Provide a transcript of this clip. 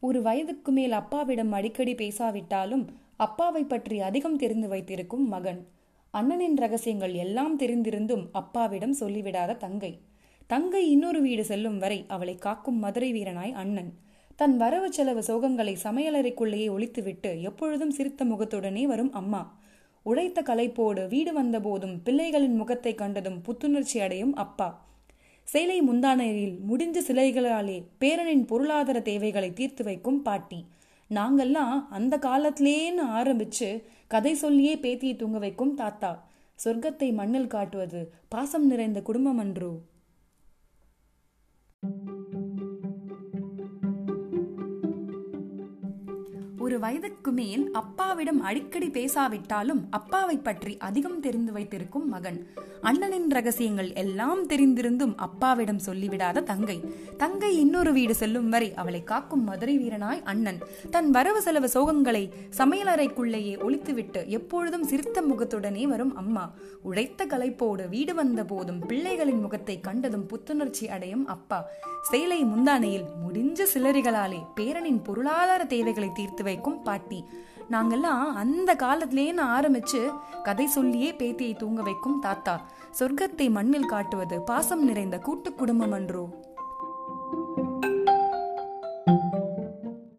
ஒரு வயதுக்கு மேல் அப்பாவிடம் அடிக்கடி பேசாவிட்டாலும் அப்பாவை பற்றி அதிகம் தெரிந்து வைத்திருக்கும் மகன். அண்ணனின் ரகசியங்கள் எல்லாம் தெரிந்திருந்தும் அப்பாவிடம் சொல்லிவிடாத தங்கை. தங்கை இன்னொரு வீடு செல்லும் வரை அவளை காக்கும் மதுரை வீரனாய் அண்ணன். தன் வரவு செலவு சோகங்களை சமையலறைக்குள்ளேயே ஒழித்துவிட்டு எப்பொழுதும் சிரித்த முகத்துடனே வரும் அம்மா. உழைத்த களைப்போடு வீடு வந்தபோதும் பிள்ளைகளின் முகத்தை கண்டதும் புத்துணர்ச்சி அடையும் அப்பா. சேலை முந்தானையில் முடிஞ்ச சிலைகளாலே பேரனின் பொருளாதார தேவைகளை தீர்த்து வைக்கும் பாட்டி. நாங்கள்லாம் அந்த காலத்திலேன்னு ஆரம்பிச்சு கதை சொல்லியே பேத்தியை தூங்க வைக்கும் தாத்தா. சொர்க்கத்தை மண்ணில் காட்டுவது பாசம் நிறைந்த குடும்பம் அன்றோ. ஒரு வயதுக்கு மேல் அப்பாவிடம் அடிக்கடி பேசாவிட்டாலும் அப்பாவை பற்றி அதிகம் தெரிந்து வைத்திருக்கும் மகன். அண்ணனின் ரகசியங்கள் எல்லாம் தெரிந்திருந்தும் அப்பாவிடம் சொல்லிவிடாத தங்கை. தங்கை இன்னொரு வீடு செல்லும் வரை அவளை காக்கும் மதுரை வீரனாய் அண்ணன். தன் வரவு செலவு சோகங்களை சமையலறைக்குள்ளேயே ஒழித்துவிட்டு எப்பொழுதும் சிரித்த முகத்துடனே வரும் அம்மா. உழைத்த களைப்போடு வீடு வந்த போதும் பிள்ளைகளின் முகத்தை கண்டதும் புத்துணர்ச்சி அடையும் அப்பா. சேலை முந்தானையில் முடிஞ்ச சிலரிகளாலே பேரனின் பொருளாதார தேவைகளை தீர்த்து வரைக்கும் பாட்டி. நாங்கெல்லாம் அந்த காலத்திலேன்னு ஆரம்பிச்சு கதை சொல்லியே பேத்தியை தூங்க வைக்கும் தாத்தா. சொர்க்கத்தை மண்ணில் காட்டுவது பாசம் நிறைந்த கூட்டு குடும்பம் அன்றோ.